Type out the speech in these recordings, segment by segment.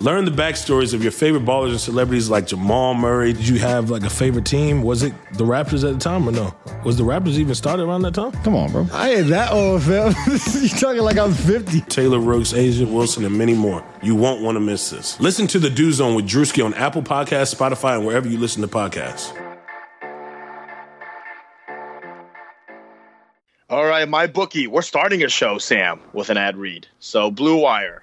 Learn the backstories of your favorite ballers and celebrities like Jamal Murray. Did you have like a favorite team? Was it the Raptors at the time or no? Was the Raptors even started around that time? Come on, bro. I ain't that old, fam. you talking like I'm 50. Taylor Rooks, A'ja Wilson, and many more. You won't want to miss this. Listen to The Dew Zone with Drewski on Apple Podcasts, Spotify, and wherever you listen to podcasts. All right, my bookie. We're starting a show, Sam, with an ad read. So Blue Wire.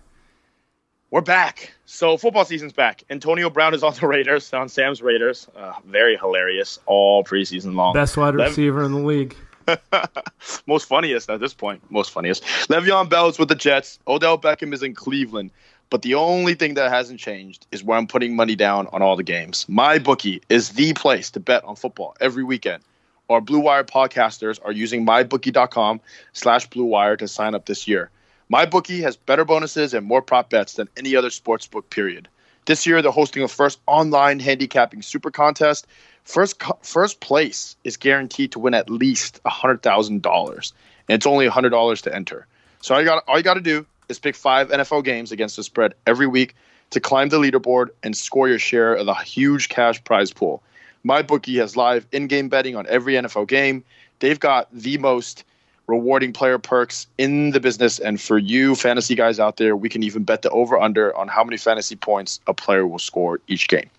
We're back. So football season's back. Antonio Brown is on the Raiders, on Sam's Raiders. Uh, very hilarious all preseason long. Best wide receiver in the league. Most funniest at this point. Most funniest. Le'Veon Bell is with the Jets. Odell Beckham is in Cleveland. But the only thing that hasn't changed is where I'm putting money down on all the games. My bookie is the place to bet on football every weekend our Blue Wire podcasters are using mybookie.com slash Blue Wire to sign up this year. MyBookie has better bonuses and more prop bets than any other sports book, period. This year, they're hosting a first online handicapping super contest. First, first place is guaranteed to win at least $100,000, and it's only $100 to enter. So all you got, all you got to do is pick five NFL games against the spread every week to climb the leaderboard and score your share of the huge cash prize pool. MyBookie has live in-game betting on every NFL game. They've got the most rewarding player perks in the business, and for you fantasy guys out there, we can even bet the over/under on how many fantasy points a player will score each game.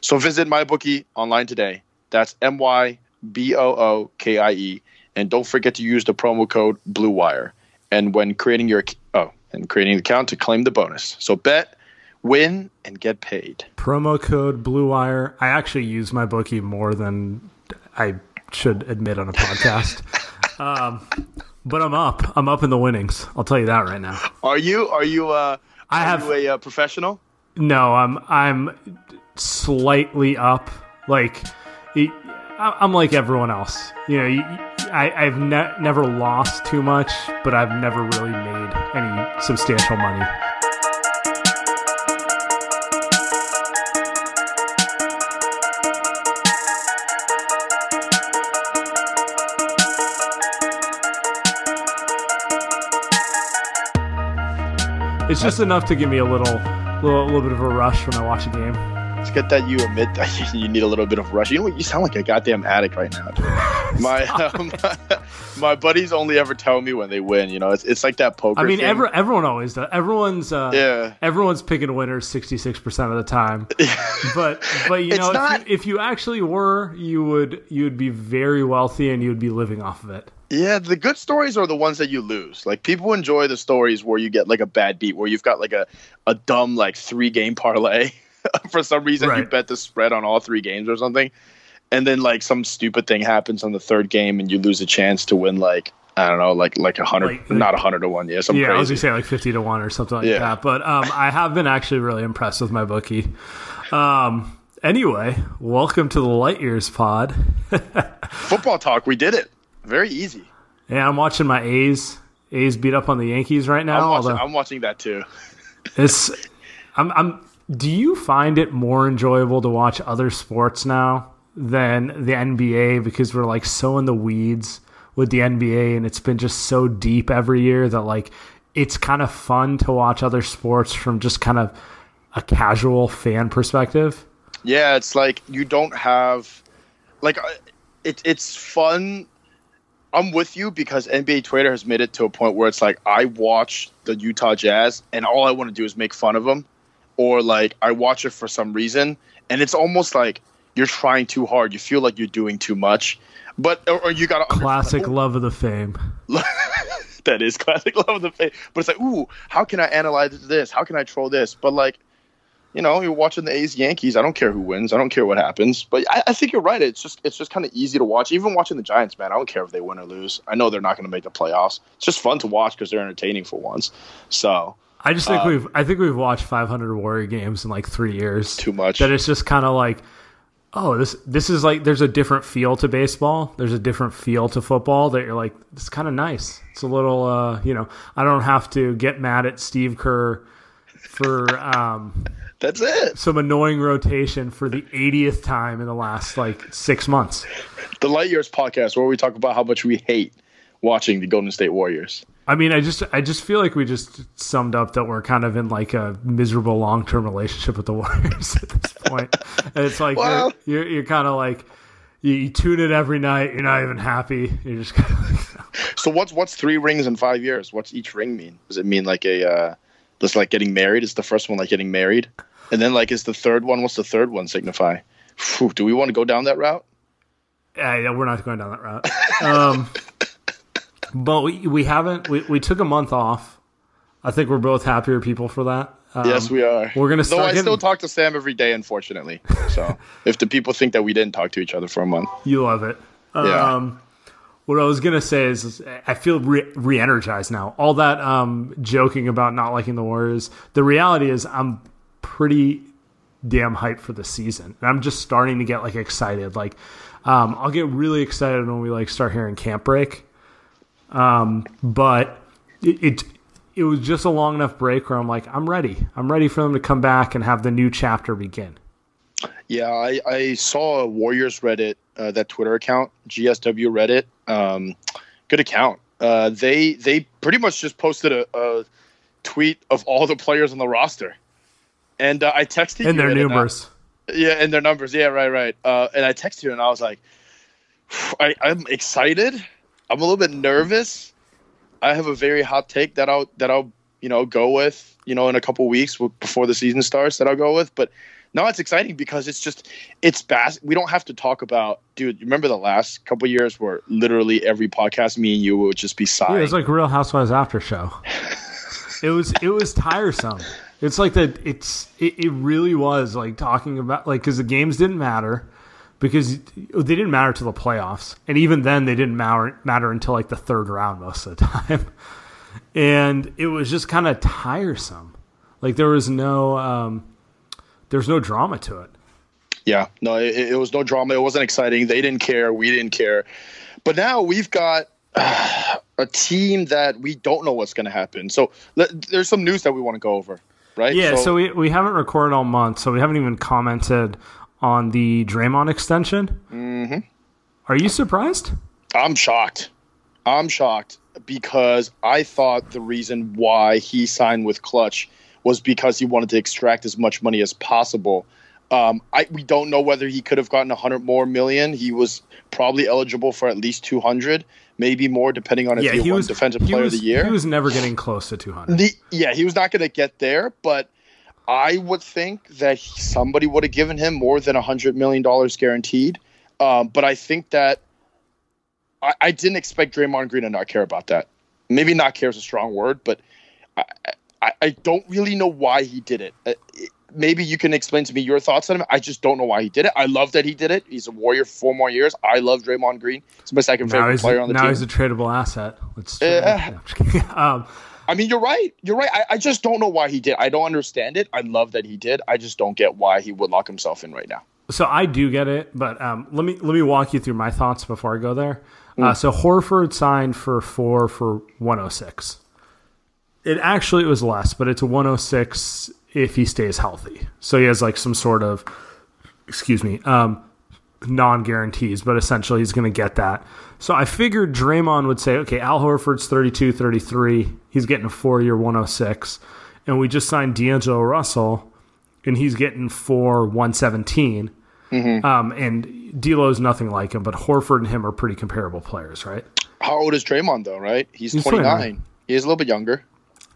So visit MyBookie online today. That's M Y B O O K I E, and don't forget to use the promo code BlueWire. And when creating your oh, and creating an account to claim the bonus. So bet win and get paid. Promo code Blue Wire. I actually use my bookie more than I should admit on a podcast. um, but I'm up. I'm up in the winnings. I'll tell you that right now. Are you? Are you? Uh, I have you a uh, professional. No, I'm. I'm slightly up. Like, I'm like everyone else. You know, I, have ne- never lost too much, but I've never really made any substantial money. It's just enough to give me a little, little, little bit of a rush when I watch a game. It's good that you admit that you need a little bit of rush. You know what? You sound like a goddamn addict right now. my, um, my buddies only ever tell me when they win. You know, it's, it's like that poker. I mean. Every, everyone always does. Everyone's uh, yeah. Everyone's picking winners sixty six percent of the time. but but you know, not... if, you, if you actually were, you would you would be very wealthy and you would be living off of it. Yeah, the good stories are the ones that you lose. Like people enjoy the stories where you get like a bad beat, where you've got like a, a dumb like three game parlay. For some reason, right. you bet the spread on all three games or something, and then like some stupid thing happens on the third game, and you lose a chance to win like I don't know, like like a hundred, like, not a hundred to one, yeah, yeah. Crazy. I was gonna say like fifty to one or something like yeah. that. But um, I have been actually really impressed with my bookie. Um, anyway, welcome to the Light Years Pod. Football talk, we did it. Very easy. Yeah, I'm watching my A's. A's beat up on the Yankees right now. I'm watching, I'm watching that too. it's. I'm. I'm. Do you find it more enjoyable to watch other sports now than the NBA because we're like so in the weeds with the NBA and it's been just so deep every year that like it's kind of fun to watch other sports from just kind of a casual fan perspective. Yeah, it's like you don't have like uh, it, it's fun. I'm with you because NBA Twitter has made it to a point where it's like I watch the Utah Jazz and all I want to do is make fun of them, or like I watch it for some reason, and it's almost like you're trying too hard. You feel like you're doing too much, but or, or you got classic love of the fame. that is classic love of the fame. But it's like, ooh, how can I analyze this? How can I troll this? But like, you know, you're watching the A's Yankees. I don't care who wins. I don't care what happens. But I, I think you're right. It's just it's just kind of easy to watch. Even watching the Giants, man, I don't care if they win or lose. I know they're not going to make the playoffs. It's just fun to watch because they're entertaining for once. So I just think we've I think we've watched 500 Warrior games in like three years. Too much. That it's just kind of like, oh, this this is like there's a different feel to baseball. There's a different feel to football that you're like, it's kind of nice. It's a little, uh, you know, I don't have to get mad at Steve Kerr for um, that's it. some annoying rotation for the 80th time in the last like six months. The Light Years podcast where we talk about how much we hate watching the Golden State Warriors. I mean, I just I just feel like we just summed up that we're kind of in like a miserable long term relationship with the Warriors at this point. and it's like Well- you're you're, you're kind of like you, you tune in every night. You're not even happy. You're just kind of like, So what's what's three rings in five years? What's each ring mean? Does it mean like a uh just like getting married? Is the first one like getting married? And then like is the third one what's the third one signify? Phew, do we want to go down that route? yeah, yeah, we're not going down that route. Um, but we we haven't. We, we took a month off. I think we're both happier people for that. Um, yes, we are. we're gonna Though I getting- still talk to Sam every day, unfortunately. So if the people think that we didn't talk to each other for a month, You love it. Yeah. Um, what I was gonna say is, is I feel re- re-energized now. All that um, joking about not liking the Warriors. The reality is, I'm pretty damn hyped for the season, and I'm just starting to get like excited. Like, um, I'll get really excited when we like start hearing camp break. Um, but it, it it was just a long enough break where I'm like, I'm ready. I'm ready for them to come back and have the new chapter begin. Yeah, I, I saw Warriors Reddit, uh, that Twitter account, GSW Reddit. Um, good account. Uh, they they pretty much just posted a, a tweet of all the players on the roster, and uh, I texted And you their it, and I- numbers. yeah, and their numbers. Yeah, right, right. Uh, and I texted you, and I was like, I, I'm excited. I'm a little bit nervous. I have a very hot take that I'll that I'll you know go with you know in a couple weeks before the season starts that I'll go with. But now it's exciting because it's just it's bas- We don't have to talk about, dude. Remember the last couple years where literally every podcast, me and you would just be sighing. Yeah, it was like Real Housewives after show. it was it was tiresome. It's like that. It's it, it really was like talking about like because the games didn't matter because they didn't matter to the playoffs, and even then they didn't matter matter until like the third round most of the time, and it was just kind of tiresome. Like there was no um, there's no drama to it. Yeah, no, it, it was no drama. It wasn't exciting. They didn't care. We didn't care. But now we've got uh, a team that we don't know what's going to happen. So let, there's some news that we want to go over, right? Yeah, so, we, we haven't recorded all month, so we haven't even commented on the Draymond extension. Mm-hmm. Are you surprised? I'm shocked. I'm shocked because I thought the reason why he signed with Klutch was because he wanted to extract as much money as possible. Um, I, we don't know whether he could have gotten 100 more million. He was probably eligible for at least 200, maybe more, depending on if he, won Defensive he Player was, of the Year. He was never getting close to 200. The, yeah, he was not going to get there, but I would think that somebody would have given him more than $100 million guaranteed. Um, but I think that I, I didn't expect Draymond Green to not care about that. Maybe not care is a strong word, but I, I, I don't really know why he did it. Uh, it- Maybe you can explain to me your thoughts on him. I just don't know why he did it. I love that he did it. He's a Warrior for four more years. I love Draymond Green. He's my second now favorite player on the now team. Now he's a tradable asset. Let's Yeah. No, I'm just kidding. um, I mean, you're right. You're right. I, I just don't know why he did. I don't understand it. I love that he did. I just don't get why he would lock himself in right now. so I do get it, but um, let me let me walk you through my thoughts before I go there. Mm. Uh, so Horford signed for four for 106. It actually it was less, but it's a 106 if he stays healthy. So he has like some sort of, excuse me, um, non guarantees, but essentially he's going to get that. So I figured Draymond would say, okay, Al Horford's 32, 33. He's getting a four year 106. And we just signed D'Angelo Russell, and he's getting four 117. Um, and D'Lo's nothing like him, but Horford and him are pretty comparable players, right? How old is Draymond though? Right, he's, He's 29. 29. He's a little bit younger.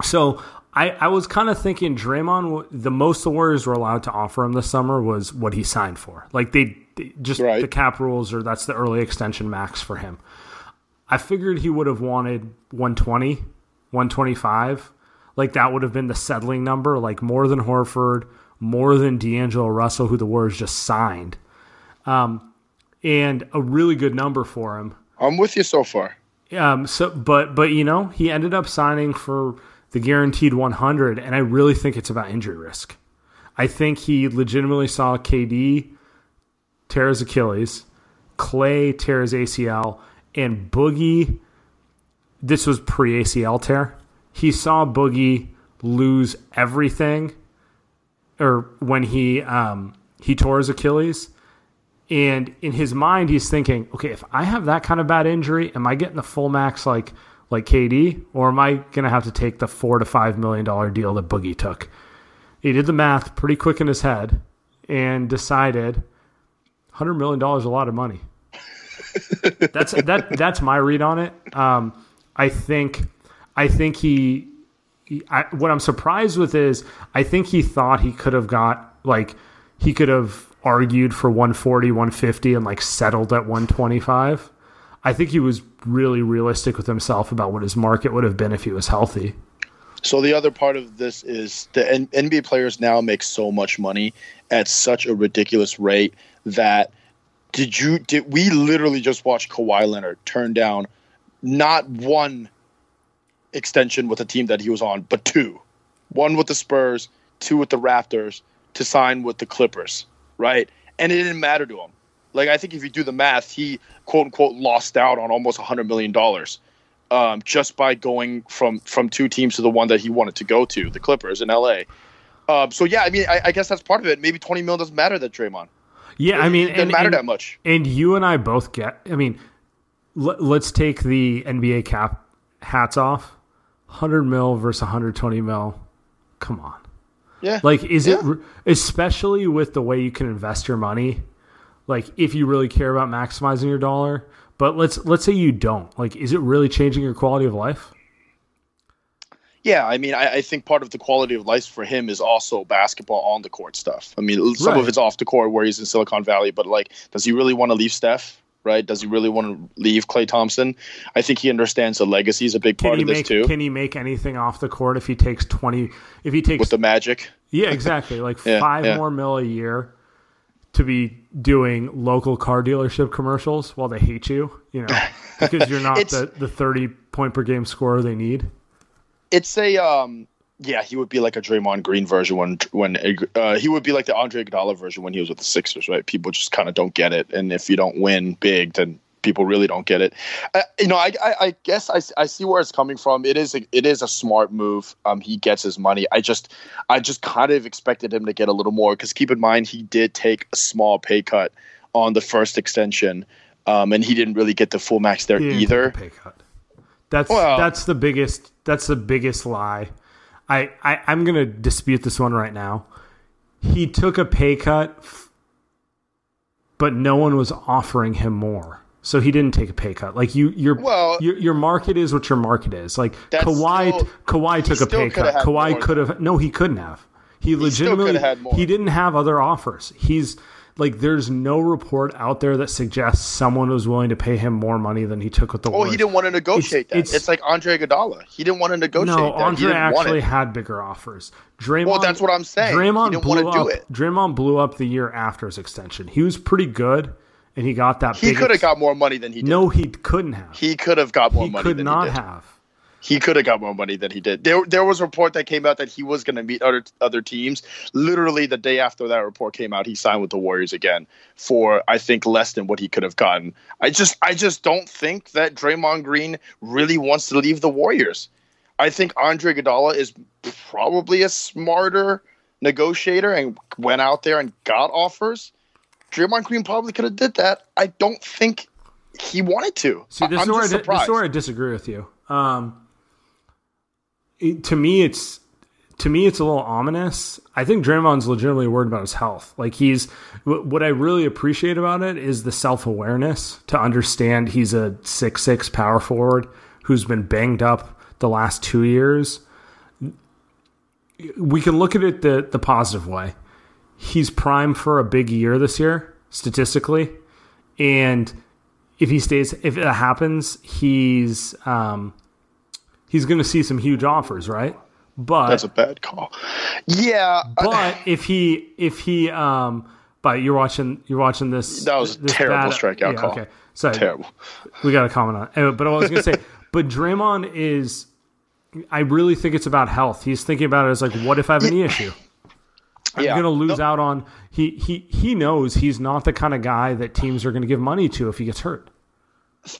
So I, I was kind of thinking Draymond, the most the Warriors were allowed to offer him this summer was what he signed for. Like they, they just Right. the cap rules or that's the early extension max for him. I figured he would have wanted 120, 125. Like that would have been the settling number, like more than Horford, more than D'Angelo Russell, who the Warriors just signed. Um, and a really good number for him. I'm with you so far. Um, so, but but you know, he ended up signing for the guaranteed 100, and I really think it's about injury risk. I think he legitimately saw KD tear his Achilles, Klay tear his ACL, and Boogie. This was pre ACL tear. He saw Boogie lose everything, or when he um, he tore his Achilles. And in his mind, he's thinking, okay, if I have that kind of bad injury, am I getting the full max like like KD, or am I gonna have to take the four to five million dollar deal that Boogie took? He did the math pretty quick in his head and decided hundred million dollars is a lot of money. that's that that's my read on it. Um, I think I think he, he I, what I'm surprised with is I think he thought he could have got like he could have argued for 140, 150 and like settled at 125. I think he was really realistic with himself about what his market would have been if he was healthy. So the other part of this is the N- NBA players now make so much money at such a ridiculous rate that did you did we literally just watch Kawhi Leonard turn down not one extension with a team that he was on, but two. One with the Spurs, two with the Raptors to sign with the Clippers, right? And it didn't matter to him. Like I think if you do the math, he quote unquote lost out on almost hundred million dollars um, just by going from from two teams to the one that he wanted to go to, the Clippers in LA. Um, so yeah, I mean, I, I guess that's part of it. Maybe twenty mil doesn't matter that Draymond. Yeah, I mean, it doesn't and, matter and- that much. And you and I both get. I mean, let, let's take the NBA cap hats off. Hundred mil versus 120 mil. Come on. Yeah, Like, is Yeah. it especially with the way you can invest your money? Like, if you really care about maximizing your dollar, but let's let's say you don't. Like, is it really changing your quality of life? yeah. I mean, I, I think part of the quality of life for him is also basketball on the court stuff. I mean, some Right. of it's off the court where he's in Silicon Valley, but like, does he really want to leave Steph? Right? Does he really want to leave Klay Thompson? I think he understands the legacy is a big Can part of this too. Can he make anything off the court if he takes 20? If he takes with the Magic, Yeah, exactly. Like Yeah, five yeah. more mil a year to be doing local car dealership commercials while they hate you, you know, because you're not the, the 30 point per game scorer they need. it's a um yeah he would be like a Draymond Green version when when uh, he would be like the Andre Iguodala version when he was with the Sixers right people just kind of don't get it and if you don't win big then people really don't get it uh, you know I, I I guess I, I see where it's coming from it is a, it is a smart move um he gets his money I just I just kind of expected him to get a little more because keep in mind he did take a small pay cut on the first extension um and he didn't really get the full max there He either pay cut. That's Well- that's the biggest that's the biggest lie. I, I I'm gonna dispute this one right now. He took a pay cut, f- but no one was offering him more, so he didn't take a pay cut. Like you, your Well- your your market is what your market is. Like Kawhi, still- Kawhi took a pay cut. Kawhi could have no, he couldn't have. He still legitimately coulda had more. he didn't have other offers. He's like, there's no report out there that suggests someone was willing to pay him more money than he took with the. Oh, Warriors. he didn't want to negotiate It's- that. It's, like Andre Iguodala. He didn't want to negotiate No, that. Andre actually had bigger offers. Draymond. Well, that's what I'm saying. He Draymond didn't blew up. it. Draymond blew up the year after his extension. He was pretty good, and he got that. He could have ex- got more money than he did. No, he couldn't have. he could have got more He money could than not he did. have. He could have got more money than he did. There, there was a report that came out that he was going to meet other other teams. Literally, the day after that report came out, he signed with the Warriors again for I think less than what he could have gotten. I just, I just don't think that Draymond Green really wants to leave the Warriors. I think Andre Iguodala is probably a smarter negotiator and went out there and got offers. Draymond Green probably could have did that. I don't think he wanted to. See, this I- is I'm where I, di- this is where I disagree with you. Um, it- to me, it's to me it's a little ominous. I think Draymond's legitimately worried about his health. Like he's what I really appreciate about it is the self awareness to understand he's a six six power forward who's been banged up the last two years. We can look at it the the positive way. He's primed for a big year this year statistically, and if he stays, if it happens, he's um, he's going to see some huge offers, right? But That's a bad call. Yeah, but if he if he um, but you're watching you're watching this. That was a this terrible bad- strikeout yeah, call. Okay, so terrible. we got to comment on. It. Anyway, but I was going to say, but Draymond is. I really think it's about health. He's thinking about it as like, what if I have any issue? I'm Yeah. going to lose No- out on. He he he knows he's not the kind of guy that teams are going to give money to if he gets hurt.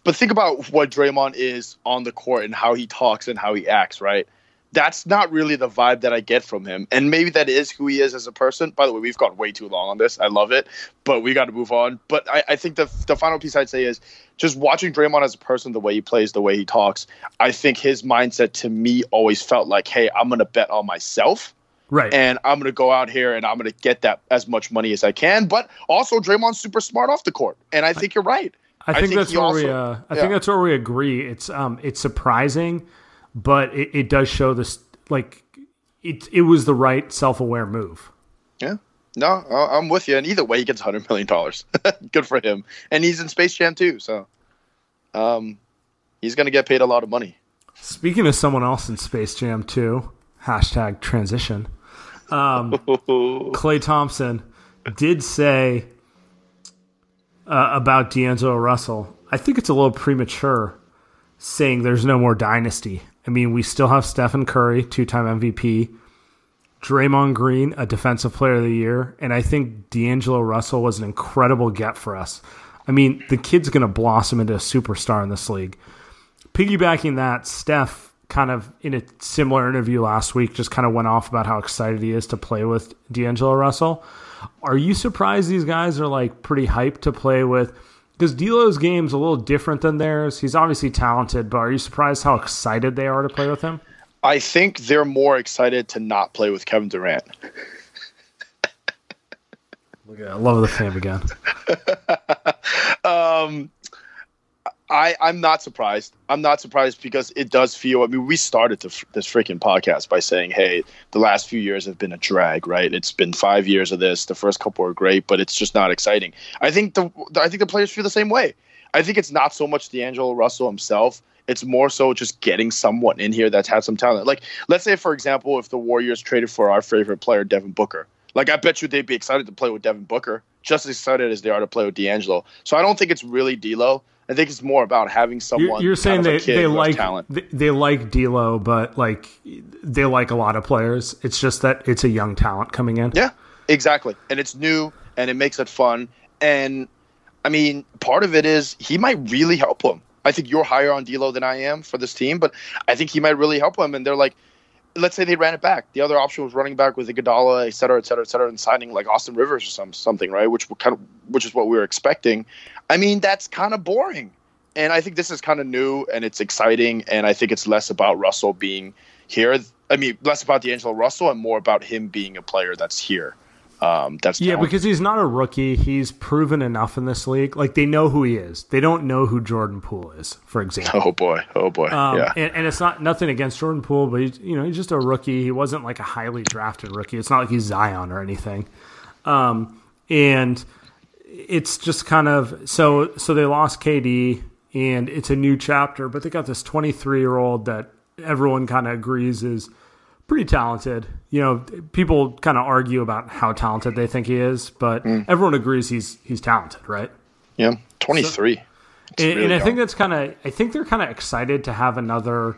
But think about what Draymond is on the court and how he talks and how he acts, right? That's not really the vibe that I get from him. And maybe that is who he is as a person. By the way, we've gone way too long on this. I love it, but we got to move on. But I, I think the, the final piece I'd say is just watching Draymond as a person, the way he plays, the way he talks. I think his mindset to me always felt like, hey, I'm going to bet on myself Right. and I'm going to go out here and I'm going to get that as much money as I can. But also, Draymond's super smart off the court. And I think you're right. I think, that's he where we. Uh, I yeah. think that's where we agree. It's um, it's surprising, but it, it does show this like it. It was the right self aware move. Yeah. No, I- I'm with you. And either way, he gets $100 million. Good for him. And he's in Space Jam too. So um, he's going to get paid a lot of money. Speaking of someone else in Space Jam too, hashtag transition. Klay Thompson did say uh, about D'Angelo Russell. I think it's a little premature saying there's no more dynasty. I mean, we still have Stephen Curry, two-time MVP, Draymond Green, a defensive player of the year, and I think D'Angelo Russell was an incredible get for us. I mean, the kid's going to blossom into a superstar in this league. Piggybacking that, Steph kind of in a similar interview last week just kind of went off about how excited he is to play with D'Angelo Russell. Are you surprised these guys are like pretty hyped to play with? Because D'Lo's game's a little different than theirs. He's obviously talented, but are you surprised how excited they are to play with him? I think they're more excited to not play with Kevin Durant. Look at I love the fam again. Um, I I'm not surprised. I'm not surprised because it does feel. I mean, we started the, this freaking podcast by saying, "Hey, the last few years have been a drag." Right? It's been five years of this. The first couple were great, but it's just not exciting. I think the I think the players feel the same way. I think it's not so much D'Angelo Russell himself. It's more so just getting someone in here that's had some talent. Like, let's say, for example, if the Warriors traded for our favorite player, Devin Booker. Like, I bet you they'd be excited to play with Devin Booker, just as excited as they are to play with D'Angelo. So I don't think it's really D'Lo. I think it's more about having someone. you're saying they, they like talent. they, they like D'Lo, but like they like a lot of players. It's just that it's a young talent coming in. Yeah, exactly. And it's new and it makes it fun. And I mean, part of it is he might really help him. I think you're higher on D'Lo than I am for this team, but I think he might really help him. And they're like, let's say they ran it back. The other option was running back with Iguodala, et cetera, et cetera, et cetera, and signing like Austin Rivers or some something, right? Which kind of which is what we were expecting. I mean, that's kind of boring. And I think this is kind of new and it's exciting. And I think it's less about Russell being here. I mean, less about D'Angelo Russell and more about him being a player that's here. Um, that's Yeah, talented. because he's not a rookie. He's proven enough in this league. Like they know who he is. They don't know who Jordan Poole is, for example. Oh boy, oh boy, Um, yeah. and, and it's not nothing against Jordan Poole, but he's you know he's just a rookie. He wasn't like a highly drafted rookie. It's not like he's Zion or anything. Um, and it's just kind of so so they lost KD, and it's a new chapter. But they got this 23 year old that everyone kind of agrees is pretty talented. You know, people kind of argue about how talented they think he is, but Hmm. everyone agrees he's he's talented, right? yeah, twenty three. And, really and I think that's kind of I think they're kind of excited to have another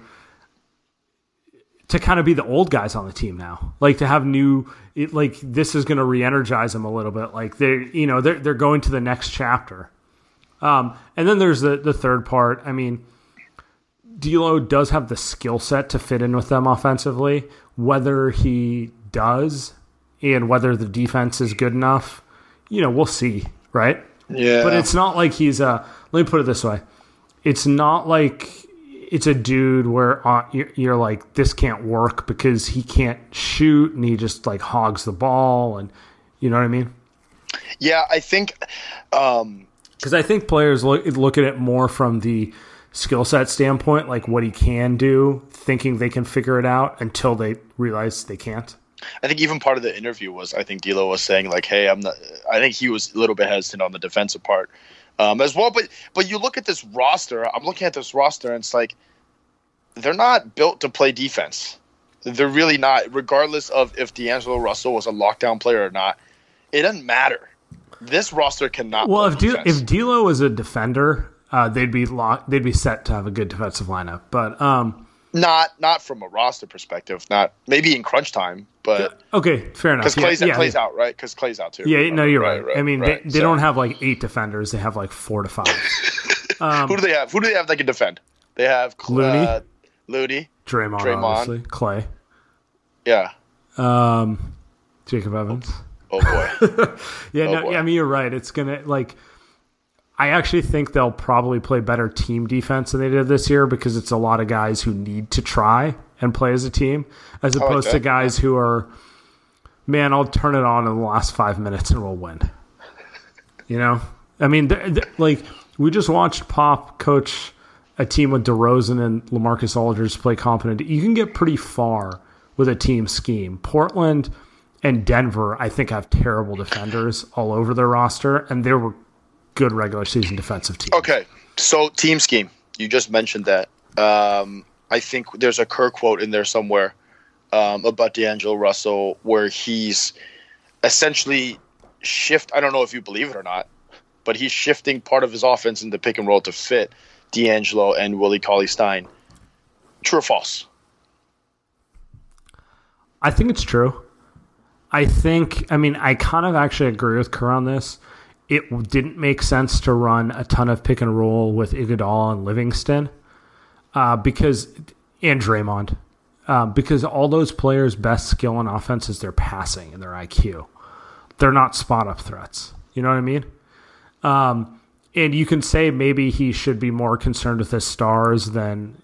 to kind of be the old guys on the team now. Like to have new it, like this is going to re-energize them a little bit. Like they you know they're they're going to the next chapter. Um and then there's the the third part. I mean D'Lo does have the skill set to fit in with them offensively. Whether he does and whether the defense is good enough, you know, we'll see. right? Yeah. But it's not like he's a. Let me put it this way: it's not like it's a dude where uh, you're, you're like this can't work because he can't shoot and he just like hogs the ball and you know what I mean? Yeah, I think um, Because I think players look look at it more from the skill set standpoint, like what he can do, thinking they can figure it out until they realize they can't. I think even part of the interview was I think D'Lo was saying like, "Hey, I'm not." I think he was a little bit hesitant on the defensive part um, as well. But but you look at this roster. I'm looking at this roster, and it's like they're not built to play defense. They're really not. Regardless of if D'Angelo Russell was a lockdown player or not, it doesn't matter. This roster cannot. Well, if D- if D'Lo was a defender, uh, they'd be lock- they'd be set to have a good defensive lineup. But um, not not from a roster perspective, not maybe in crunch time, but okay, fair enough. because Klay's, yeah, Klay's yeah. out, right? Because Klay's out too. Yeah, no, you're right. I mean, right. they, they So, don't have like eight defenders; they have like four to five. Who do they have? Who do they have that can defend? They have Looney. Uh, Looney. Draymond, Draymond. obviously, Klay, Yeah. um, Jacob Evans. Oh boy. Yeah, Oh, no, boy. yeah, I mean, you're right. It's gonna like. I actually think they'll probably play better team defense than they did this year because it's a lot of guys who need to try and play as a team, as like opposed to guys who are, man, I'll turn it on in the last five minutes and we'll win. You know, I mean, th- th- like we just watched Pop coach a team with DeRozan and Lamarcus Aldridge play competent. You can get pretty far with a team scheme. Portland and Denver, I think, have terrible defenders all over their roster, and they were good regular season defensive team. okay. So team scheme. You just mentioned that. Um, I think there's a Kerr quote in there somewhere um, about D'Angelo Russell where he's essentially shift. I don't know if you believe it or not, but he's shifting part of his offense into pick and roll to fit D'Angelo and Willie Cauley Stein. True or false? I think it's true. I think, I mean, I kind of actually agree with Kerr on this. It didn't make sense to run a ton of pick and roll with Iguodala and Livingston uh, because, and Draymond, uh, because all those players' best skill on offense is their passing and their IQ. They're not spot up threats. You know what I mean? Um, and you can say maybe he should be more concerned with his stars than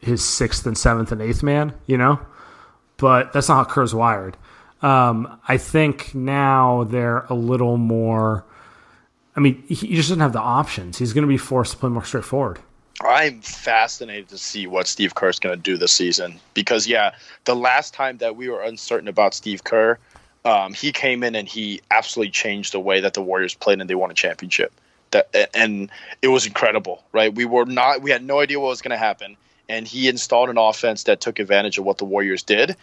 his sixth and seventh and eighth man, you know? but that's not how Kerr's wired. Um, I think now they're a little more. I mean, he just doesn't have the options. He's going to be forced to play more straightforward. I'm fascinated to see what Steve Kerr's going to do this season because, yeah, the last time that we were uncertain about Steve Kerr, um, he came in and he absolutely changed the way that the Warriors played and they won a championship. That and it was incredible, right? We were not, we had no idea what was going to happen, and he installed an offense that took advantage of what the Warriors did,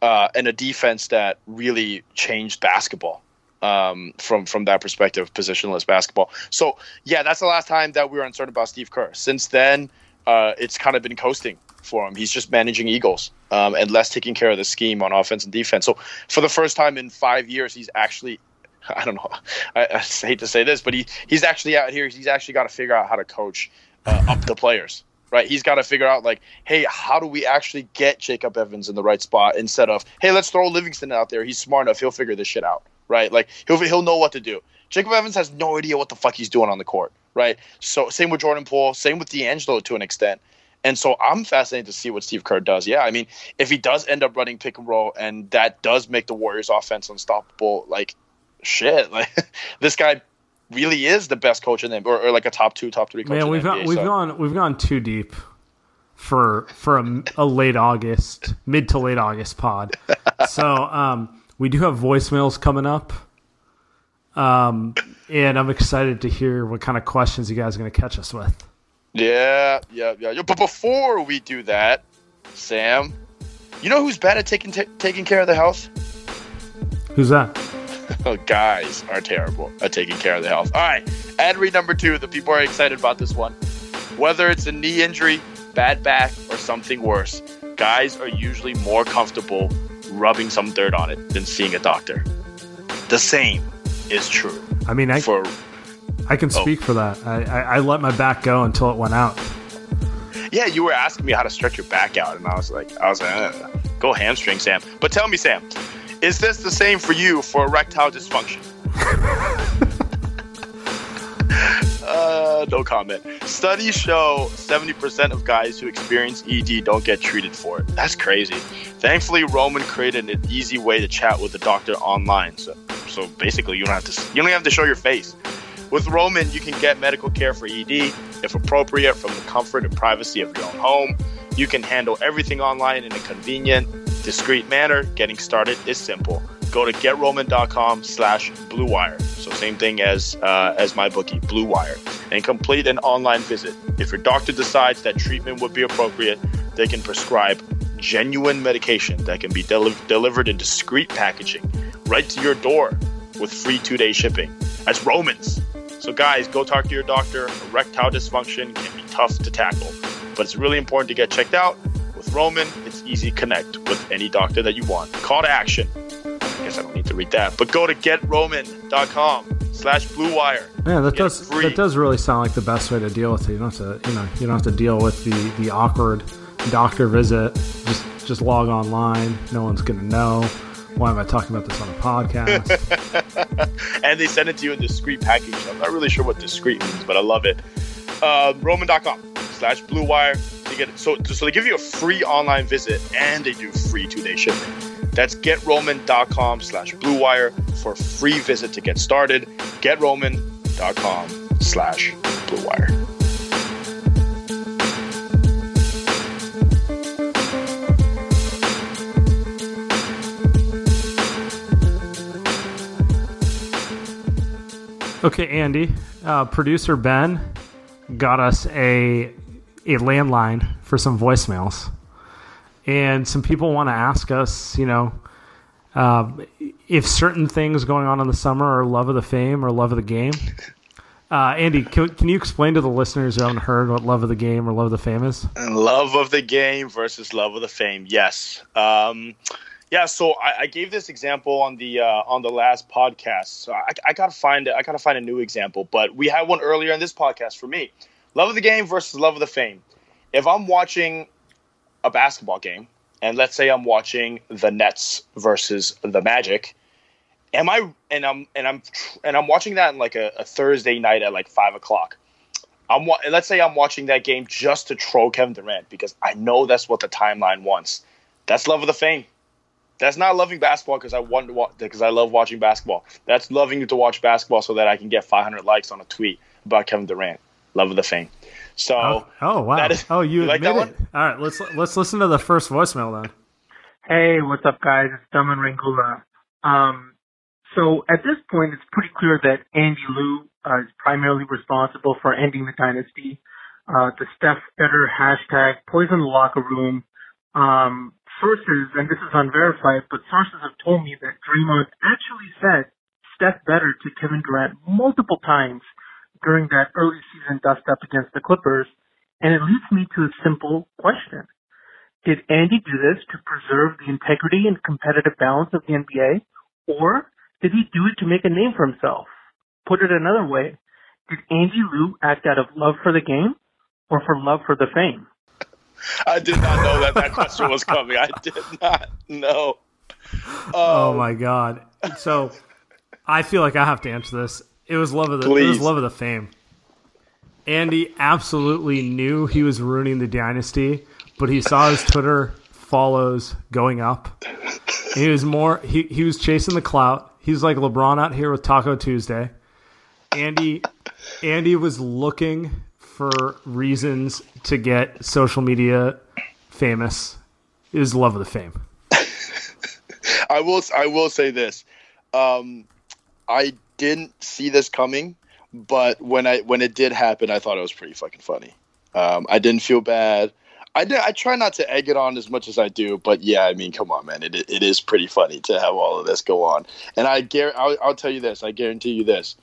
uh, and a defense that really changed basketball um, from from that perspective, positionless basketball. So yeah, that's the last time that we were uncertain about Steve Kerr. Since then, uh, it's kind of been coasting for him. He's just managing Eagles um, and less taking care of the scheme on offense and defense. So for the first time in five years, he's actually. I don't know. I, I hate to say this, but he he's actually out here. He's actually got to figure out how to coach uh, up the players. Right, he's got to figure out like, hey, how do we actually get Jacob Evans in the right spot instead of, hey, let's throw Livingston out there. He's smart enough; he'll figure this shit out. Right, like he'll he'll know what to do. Jacob Evans has no idea what the fuck he's doing on the court. Right, so same with Jordan Poole, same with D'Angelo to an extent. And so I'm fascinated to see what Steve Kerr does. Yeah, I mean, if he does end up running pick and roll, and that does make the Warriors' offense unstoppable, like shit, like this guy really is the best coach in the or, or like a top two, top three coach. Man, in we've the gone NBA, we've so- gone we've gone too deep for for a, a late August, mid to late August pod. so um, we do have voicemails coming up, um, and I'm excited to hear what kind of questions you guys are going to catch us with. Yeah, yeah, yeah. But before we do that, Sam, you know who's bad at taking ta taking care of the health? Who's that? Oh, guys are terrible at taking care of the health. All right, ad read number two. The people are excited about this one. Whether it's a knee injury, bad back, or something worse, guys are usually more comfortable rubbing some dirt on it than seeing a doctor. The same is true I mean, I for I can speak for that. I, I I let my back go until it went out. yeah. You were asking me how to stretch your back out, and I was like, I was like, uh, go hamstring, Sam. But tell me, Sam, is this the same for you for erectile dysfunction? Uh, no comment. Studies show 70% of guys who experience ED don't get treated for it. That's crazy. Thankfully, Roman created an easy way to chat with the doctor online. So, so basically, you don't have to you don't have to show your face. With Roman, you can get medical care for ED, if appropriate, from the comfort and privacy of your own home. You can handle everything online in a convenient, discreet manner. Getting started is simple. Go to getroman.com slash bluewire. So same thing as uh, as my bookie, Blue Wire, and complete an online visit. If your doctor decides that treatment would be appropriate, they can prescribe genuine medication that can be deli- delivered in discreet packaging right to your door with free two-day shipping. That's Romans. So guys, go talk to your doctor. Erectile dysfunction can be tough to tackle, but it's really important to get checked out. With Roman, it's easy to connect with any doctor that you want. Call to action. I guess I don't need to read that, but go to getroman.com slash blue wire. Yeah, that does that does really sound like the best way to deal with it. You don't have to, you know, you don't have to deal with the the awkward doctor visit. Just just log online. No one's gonna know. Why am I talking about this on a podcast? and they send it to you in discreet package. I'm not really sure what discreet means, but I love it. Uh, Roman.com slash Blue Wire get it. So, so they give you a free online visit and they do free two day shipping. That's getroman.com slash Blue Wire for a free visit to get started. Getroman.com slash Blue Wire. Okay, Andy, uh, producer Ben got us a a landline for some voicemails, and some people want to ask us, you know, uh, if certain things going on in the summer are love of the fame or love of the game. Uh, Andy, can, can you explain to the listeners who haven't heard what love of the game or love of the fame is? Love of the game versus love of the fame. Yes. Um, yeah. So I, I gave this example on the uh, on the last podcast. So I, I gotta find I gotta find a new example. But we had one earlier in this podcast for me. Love of the game versus love of the fame. If I'm watching a basketball game, and let's say I'm watching the Nets versus the Magic, am I and I'm and I'm and I'm watching that in like a, a Thursday night at like five o'clock. I'm let's say I'm watching that game just to troll Kevin Durant because I know that's what the timeline wants. That's love of the fame. That's not loving basketball because I want to watch because I love watching basketball. That's loving to watch basketball so that I can get 500 likes on a tweet about Kevin Durant. Love of the fame. So Oh, oh wow! that is- oh, you, you like admit that it. All right, let's let's listen to the first voicemail then. Hey, what's up, guys? It's Daman Rangula. Um, so at this point, it's pretty clear that Andy Liu uh, is primarily responsible for ending the dynasty. Uh, the Steph Better hashtag, poison the locker room. Um, sources, and this is unverified, but sources have told me that Draymond actually said Steph Better to Kevin Durant multiple times during that early season dust up against the Clippers. And it leads me to a simple question. Did Andy do this to preserve the integrity and competitive balance of the NBA? Or did he do it to make a name for himself? Put it another way, did Andy Liu act out of love for the game or for love for the fame? I did not know that that question was coming. I did not know. Oh Um, my god! So I feel like I have to answer this. It was love of the it was love of the fame. Andy absolutely knew he was ruining the dynasty, but he saw his Twitter follows going up. He was more he, he was chasing the clout. He's like LeBron out here with Taco Tuesday. Andy Andy was looking for reasons to get social media famous. It was love of the fame. I will. I will say this. Um, I didn't see this coming, but when I when it did happen, I thought it was pretty fucking funny. Um, I didn't feel bad. I did. I try not to egg it on as much as I do, but yeah, I mean, come on, man, it it is pretty funny to have all of this go on. And I guar- I'll, I'll tell you this. I guarantee you this.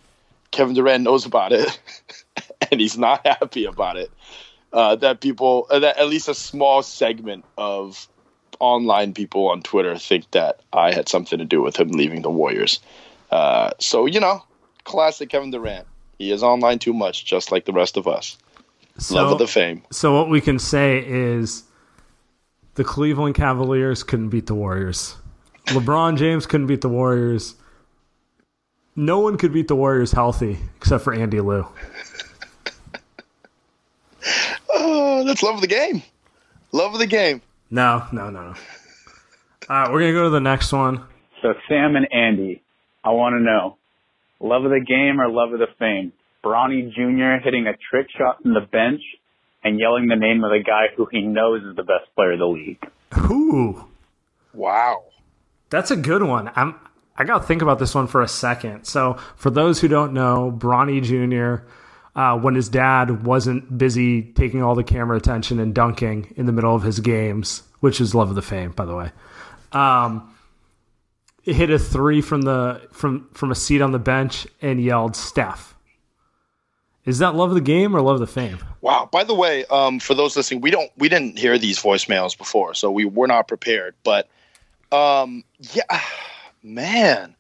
Kevin Durant knows about it, and he's not happy about it. Uh, that people, uh, that at least a small segment of online people on Twitter think that I had something to do with him leaving the Warriors. Uh, so you know, classic Kevin Durant. He is online too much, just like the rest of us. So, Love of the fame. So what we can say is the Cleveland Cavaliers couldn't beat the Warriors. LeBron James couldn't beat the Warriors. No one could beat the Warriors healthy except for Andy Liu. that's love of the game. Love of the game. No, no, no, no. All right, we're gonna go to the next one. So Sam and Andy, I want to know, love of the game or love of the fame? Bronny Jr. hitting a trick shot from the bench and yelling the name of the guy who he knows is the best player of the league. Ooh, Wow. that's a good one. I'm. I gotta think about this one for a second. So, for those who don't know, Bronny Jr. Uh, when his dad wasn't busy taking all the camera attention and dunking in the middle of his games, which is love of the fame, by the way. Um, hit a three from the from from a seat on the bench and yelled Steph. Is that love of the game or love of the fame? Wow. By the way, um, for those listening, we don't we didn't hear these voicemails before, so we were not prepared. But um, yeah, man.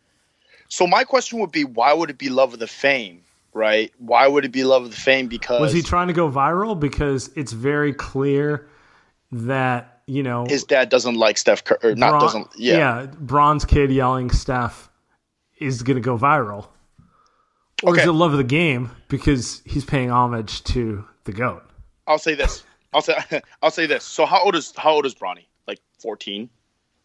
So my question would be, why would it be love of the fame? Right? Why would it be love of the fame? Because Was he trying to go viral? Because it's very clear that you know his dad doesn't like Steph Curry. Or not Bron- doesn't. Yeah. yeah Bron's kid yelling Steph is going to go viral. Or Okay. is it love of the game because he's paying homage to the goat? I'll say this. I'll say I'll say this. So how old is how old is Bronny? Like fourteen,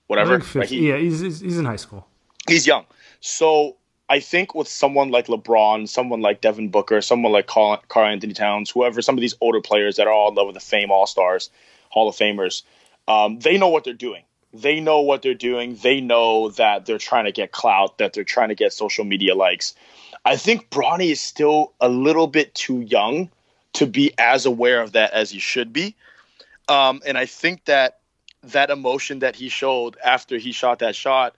whatever. 50 He- yeah, he's, he's he's in high school. he's young. So I think with someone like LeBron, someone like Devin Booker, someone like Karl, Karl Anthony Towns, whoever, some of these older players that are all in love with the fame All Stars, Hall of Famers, um, they know what they're doing. They know what they're doing. They know that they're trying to get clout, that they're trying to get social media likes. I think Bronny is still a little bit too young to be as aware of that as he should be. Um, and I think that that emotion that he showed after he shot that shot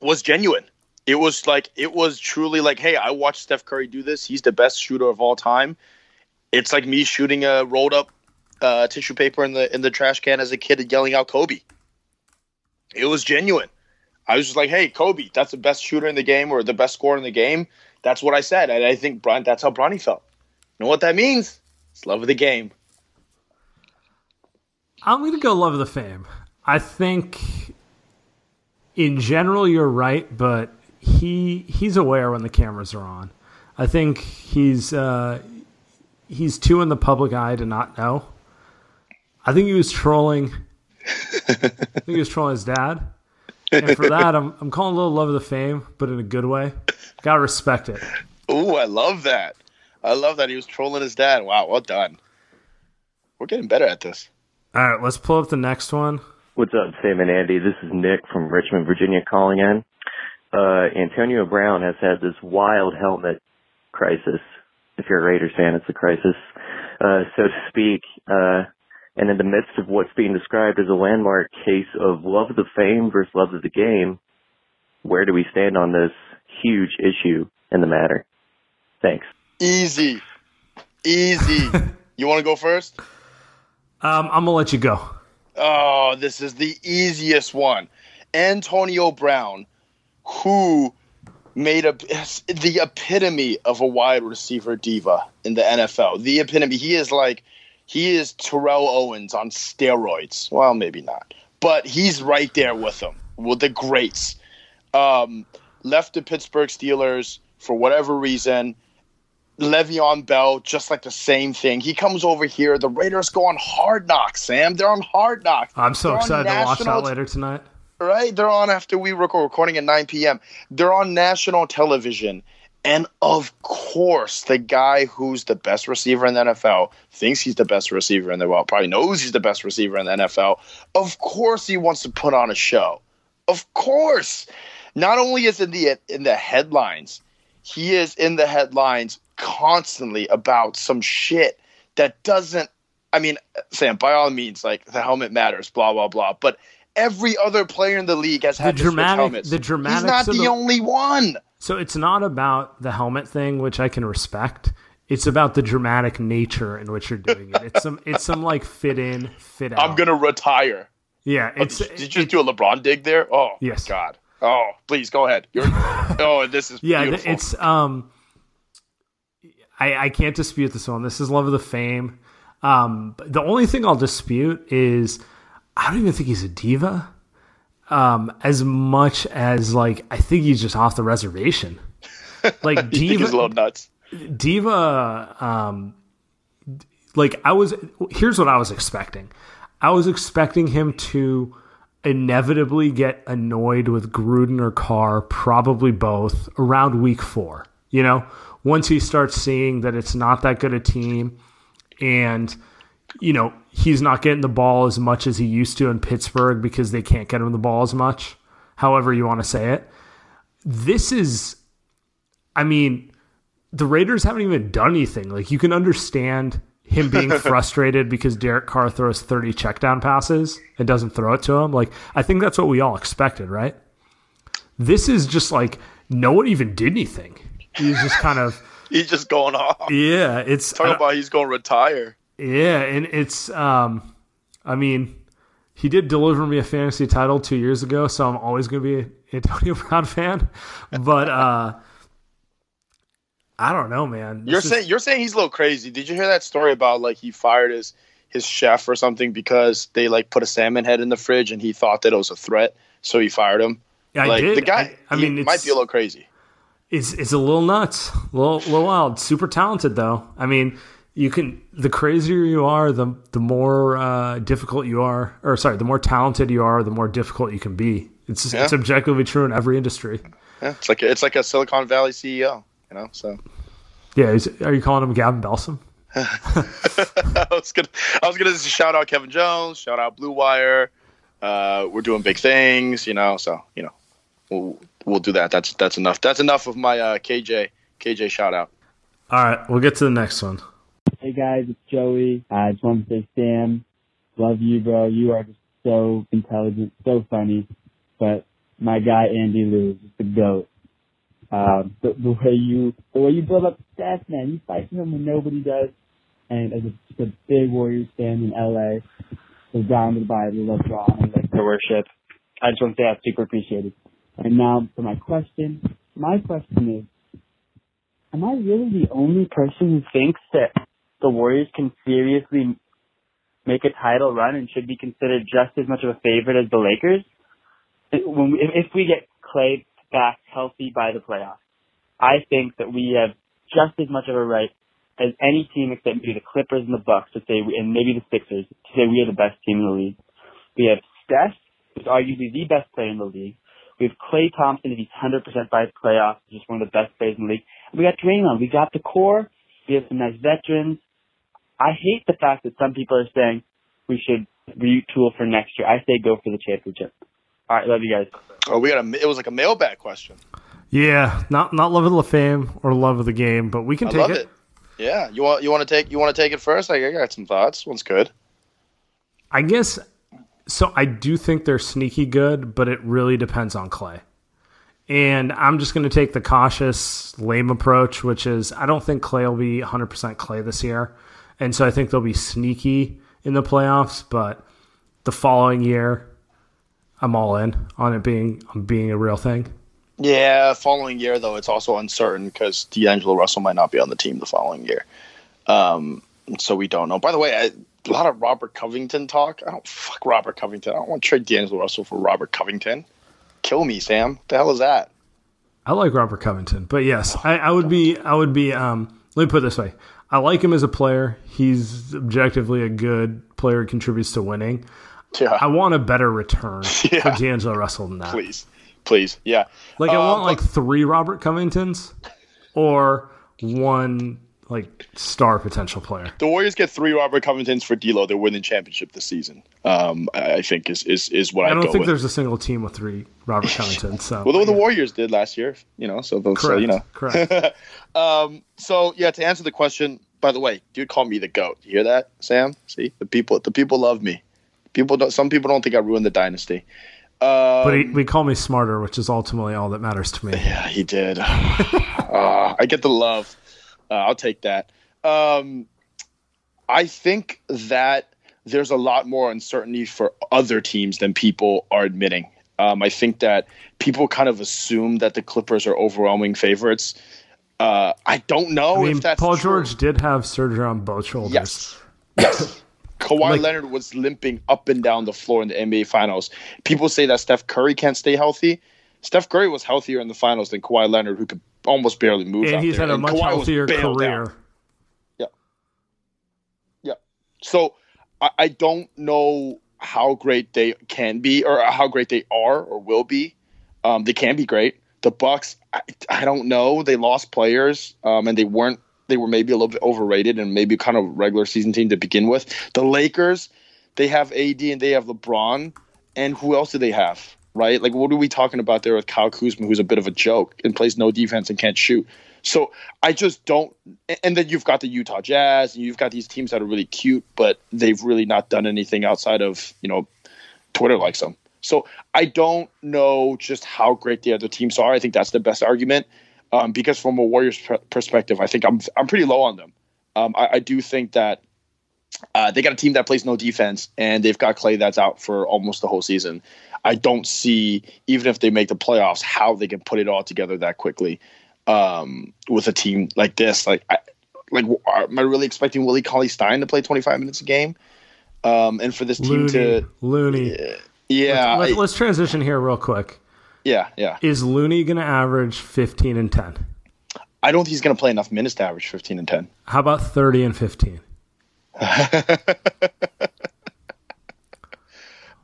was genuine. It was like it was truly like, hey, I watched Steph Curry do this. He's the best shooter of all time. It's like me shooting a rolled up uh, tissue paper in the in the trash can as a kid and yelling out Kobe. It was genuine. I was just like, hey, Kobe, that's the best shooter in the game or the best scorer in the game. That's what I said, and I think Brian, that's how Bronny felt. You know what that means? It's love of the game. I'm going to go love of the fame. I think in general you're right, but he he's aware when the cameras are on. I think he's uh, he's too in the public eye to not know. I think he was trolling. I think he was trolling his dad, and for that, I'm I'm calling a little love of the fame, but in a good way. Gotta respect it. Ooh, I love that. I love that he was trolling his dad. Wow, well done. We're getting better at this. All right, let's pull up the next one. What's up, Sam and Andy? This is Nick from Richmond, Virginia calling in. Uh, Antonio Brown has had this wild helmet crisis. If you're a Raiders fan, it's a crisis, uh, so to speak. Uh, and in the midst of what's being described as a landmark case of love of the fame versus love of the game, where do we stand on this huge issue in the matter? Thanks. Easy. Easy. you want to go first? Um, I'm gonna let you go. Oh, this is the easiest one. Antonio Brown, who made a the epitome of a wide receiver diva in the NFL. The epitome. He is like he is Terrell Owens on steroids. Well, maybe not, but he's right there with them, with the greats. Um, left the Pittsburgh Steelers for whatever reason. Le'Veon Bell, just like the same thing. He comes over here. The Raiders go on Hard Knocks, Sam. They're on Hard Knocks. I'm so They're excited to watch that later tonight. right? They're on after we record recording at 9 p.m. They're on national television. And of course, the guy who's the best receiver in the NFL thinks he's the best receiver in the world, probably knows he's the best receiver in the NFL. Of course, he wants to put on a show. Of course. Not only is in the in the headlines, he is in the headlines constantly about some shit that doesn't I mean, Sam, by all means, like the helmet matters, blah blah blah. But every other player in the league has had switch dramatic- helmets. the He's not the the- only one. So it's not about the helmet thing, which I can respect. It's about the dramatic nature in which you're doing it. It's some it's some like fit in, fit out. I'm gonna retire. Yeah, Oh, it's did, did you just do a LeBron dig there? Oh, Yes. God. Oh, please go ahead. You're, oh, this is yeah, beautiful. it's um I I can't dispute this one. This is love of the fame. Um the only thing I'll dispute is I don't even think he's a diva. Um as much as like I think he's just off the reservation. Like think he's a little nuts. diva um like I was. Here's what I was expecting. I was expecting him to inevitably get annoyed with Gruden or Carr, probably both, around week four. You know, once he starts seeing that it's not that good a team and, you know, he's not getting the ball as much as he used to in Pittsburgh because they can't get him the ball as much, however you want to say it. This is, I mean, the Raiders haven't even done anything. Like, you can understand him being frustrated because Derek Carr throws 30 checkdown passes and doesn't throw it to him. Like, I think that's what we all expected, right? This is just like no one even did anything. He's just kind of he's just going off. Yeah, it's talking about he's going to retire. Yeah, and it's um I mean, he did deliver me a fantasy title 2 years ago, so I'm always going to be an Antonio Brown fan. But uh I don't know, man. This you're is... saying you're saying he's a little crazy. Did you hear that story about like he fired his his chef or something because they like put a salmon head in the fridge and he thought that it was a threat, so he fired him? Yeah, like, I did. The guy, I, I mean, might be a little crazy. It's it's a little nuts, a little, little wild. Super talented though. I mean, you can the crazier you are, the the more uh, difficult you are, or sorry, the more talented you are, the more difficult you can be. It's yeah. it's objectively true in every industry. Yeah, it's like a, it's like a Silicon Valley CEO, you know. So yeah, are you calling him Gavin Belson? I was gonna, I was gonna shout out Kevin Jones, shout out Blue Wire. Uh, we're doing big things, you know. So you know, we'll we'll do that. That's that's enough. That's enough of my uh, KJ KJ shout out. All right, we'll get to the next one. Hey guys, it's Joey. I just want to say, Sam, love you, bro. You are just so intelligent, so funny. But my guy Andy Liu is just the goat. Uh, the, the way you the way you build up stats, man. You fight for him when nobody does. And as a, just a big Warriors fan in LA, surrounded by the LeBron, and like their worship. I just want to say I super appreciate it. And now for my question. My question is, am I really the only person who thinks that the Warriors can seriously make a title run and should be considered just as much of a favorite as the Lakers? When we, if we get Klay back healthy by the playoffs. I think that we have just as much of a right as any team except maybe the Clippers and the Bucks to say, we, and maybe the Sixers, to say we are the best team in the league. We have Steph, who's arguably the best player in the league. We have Klay Thompson, if he's 100% by the playoffs, just one of the best players in the league. We got Draymond. We got the core. We have some nice veterans. I hate the fact that some people are saying we should retool for next year. I say go for the championship. All right, love you guys. Oh, we got a. It was like a mailbag question. Yeah, not not love of the fame or love of the game, but we can I take it. it. Yeah, you want you want to take you want to take it first? I got some thoughts. One's good. I guess so. I do think they're sneaky good, but it really depends on Klay. And I'm just going to take the cautious, lame approach, which is I don't think Klay will be 100% Klay this year. And so I think they'll be sneaky in the playoffs, but the following year, I'm all in on it being being a real thing. Yeah, following year though, it's also uncertain because D'Angelo Russell might not be on the team the following year. Um, so we don't know. By the way, I, a lot of Robert Covington talk. I don't fuck Robert Covington. I don't want to trade D'Angelo Russell for Robert Covington. Kill me, Sam. What the hell is that? I like Robert Covington, but yes, I, I would be. I would be. Um, let me put it this way: I like him as a player. He's objectively a good player. Contributes to winning. Yeah. I want a better return yeah. for D'Angelo Russell than that. Please, please, yeah. Like I want um, like three Robert Covingtons, or one like star potential player. The Warriors get three Robert Covingtons for D'Lo. They're winning championship this season. Um, I think is is is what I, I don't think with. there's a single team with three Robert Covingtons. So well, the, the Warriors did last year, you know. So, Correct. so you know, correct. um, so yeah, to answer the question. By the way, dude, call me the goat. You hear that, Sam? See the people. The people love me. People don't. Some people don't think I ruined the dynasty. Um, but he, we call me smarter, which is ultimately all that matters to me. Yeah, he did. uh, I get the love. Uh, I'll take that. Um, I think that there's a lot more uncertainty for other teams than people are admitting. Um, I think that people kind of assume that the Clippers are overwhelming favorites. Uh, I don't know I mean, if that's Paul true. George did have surgery on both shoulders. Yes. Yes. Kawhi like, Leonard was limping up and down the floor in the NBA Finals. People say that Steph Curry can't stay healthy. Steph Curry was healthier in the finals than Kawhi Leonard, who could almost barely move. And he's there. had a and much Kawhi healthier career. Yeah, Yeah. So I, I don't know how great they can be or how great they are or will be. Um, they can be great. The Bucks, I, I don't know. They lost players, um, and they weren't. They were maybe a little bit overrated and maybe kind of regular season team to begin with. The Lakers, they have AD and they have LeBron, and who else do they have? Right? Like, what are we talking about there with Kyle Kuzma, who's a bit of a joke and plays no defense and can't shoot? So I just don't. And then you've got the Utah Jazz, and you've got these teams that are really cute, but they've really not done anything outside of you know Twitter likes them. So I don't know just how great the other teams are. I think that's the best argument um, because from a Warriors pr- perspective, I think I'm I'm pretty low on them. Um, I, I, do think that uh, they got a team that plays no defense, and they've got Klay that's out for almost the whole season. I don't see even if they make the playoffs how they can put it all together that quickly um, with a team like this. Like, I, like, am I really expecting Willie Cauley Stein to play 25 minutes a game? Um, and for this team to Looney, yeah, yeah let's, I, let's, transition here real quick. Yeah, yeah. Is Looney going to average 15 and 10? I don't think he's going to play enough minutes to average 15 and 10. How about 30 and 15?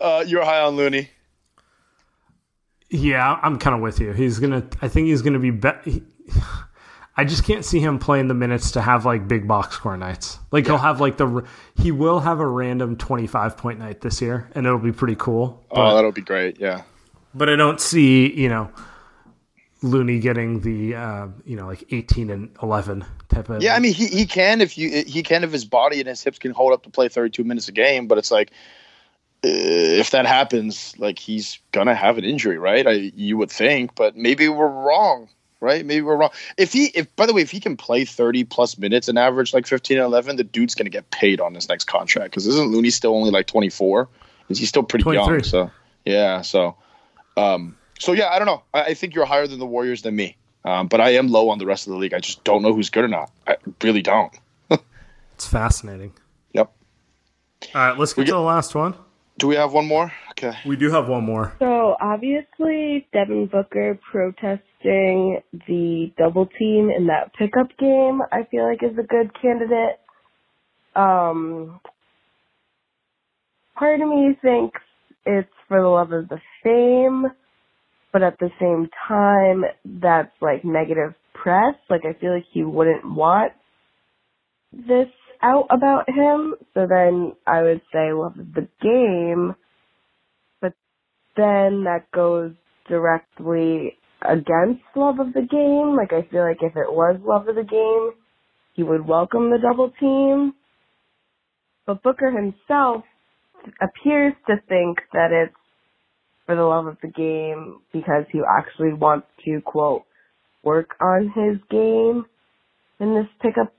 uh, you're high on Looney. Yeah, I'm kind of with you. He's gonna. I think he's gonna be. be- I just can't see him playing the minutes to have like big box score nights. Like yeah. he'll have like the. He will have a random 25 point night this year, and it'll be pretty cool. But, oh, that'll be great. Yeah. But I don't see you know. Looney getting the uh, you know like 18 and 11 type of yeah I mean he, he can if you he can if his body and his hips can hold up to play 32 minutes a game but it's like if that happens, like he's gonna have an injury, right? I you would think, but maybe we're wrong, right? Maybe we're wrong. If he, if by the way, if he can play thirty plus minutes and average like fifteen and eleven, the dude's gonna get paid on his next contract because isn't Looney still only like twenty four? Is he still pretty young? So yeah, so um, so yeah, I don't know. I, I think you're higher than the Warriors than me, um, but I am low on the rest of the league. I just don't know who's good or not. I really don't. it's fascinating. Yep. All right, let's get, get to the last one. Do we have one more? Okay. We do have one more. So obviously, Devin Booker protesting the double team in that pickup game, I feel like is a good candidate. Um, part of me thinks it's for the love of the fame, but at the same time, that's like negative press. Like I feel like he wouldn't want this out about him. So then I would say love of the game, but then that goes directly against love of the game. Like I feel like if it was love of the game, he would welcome the double team. But Booker himself appears to think that it's for the love of the game because he actually wants to quote work on his game in this pickup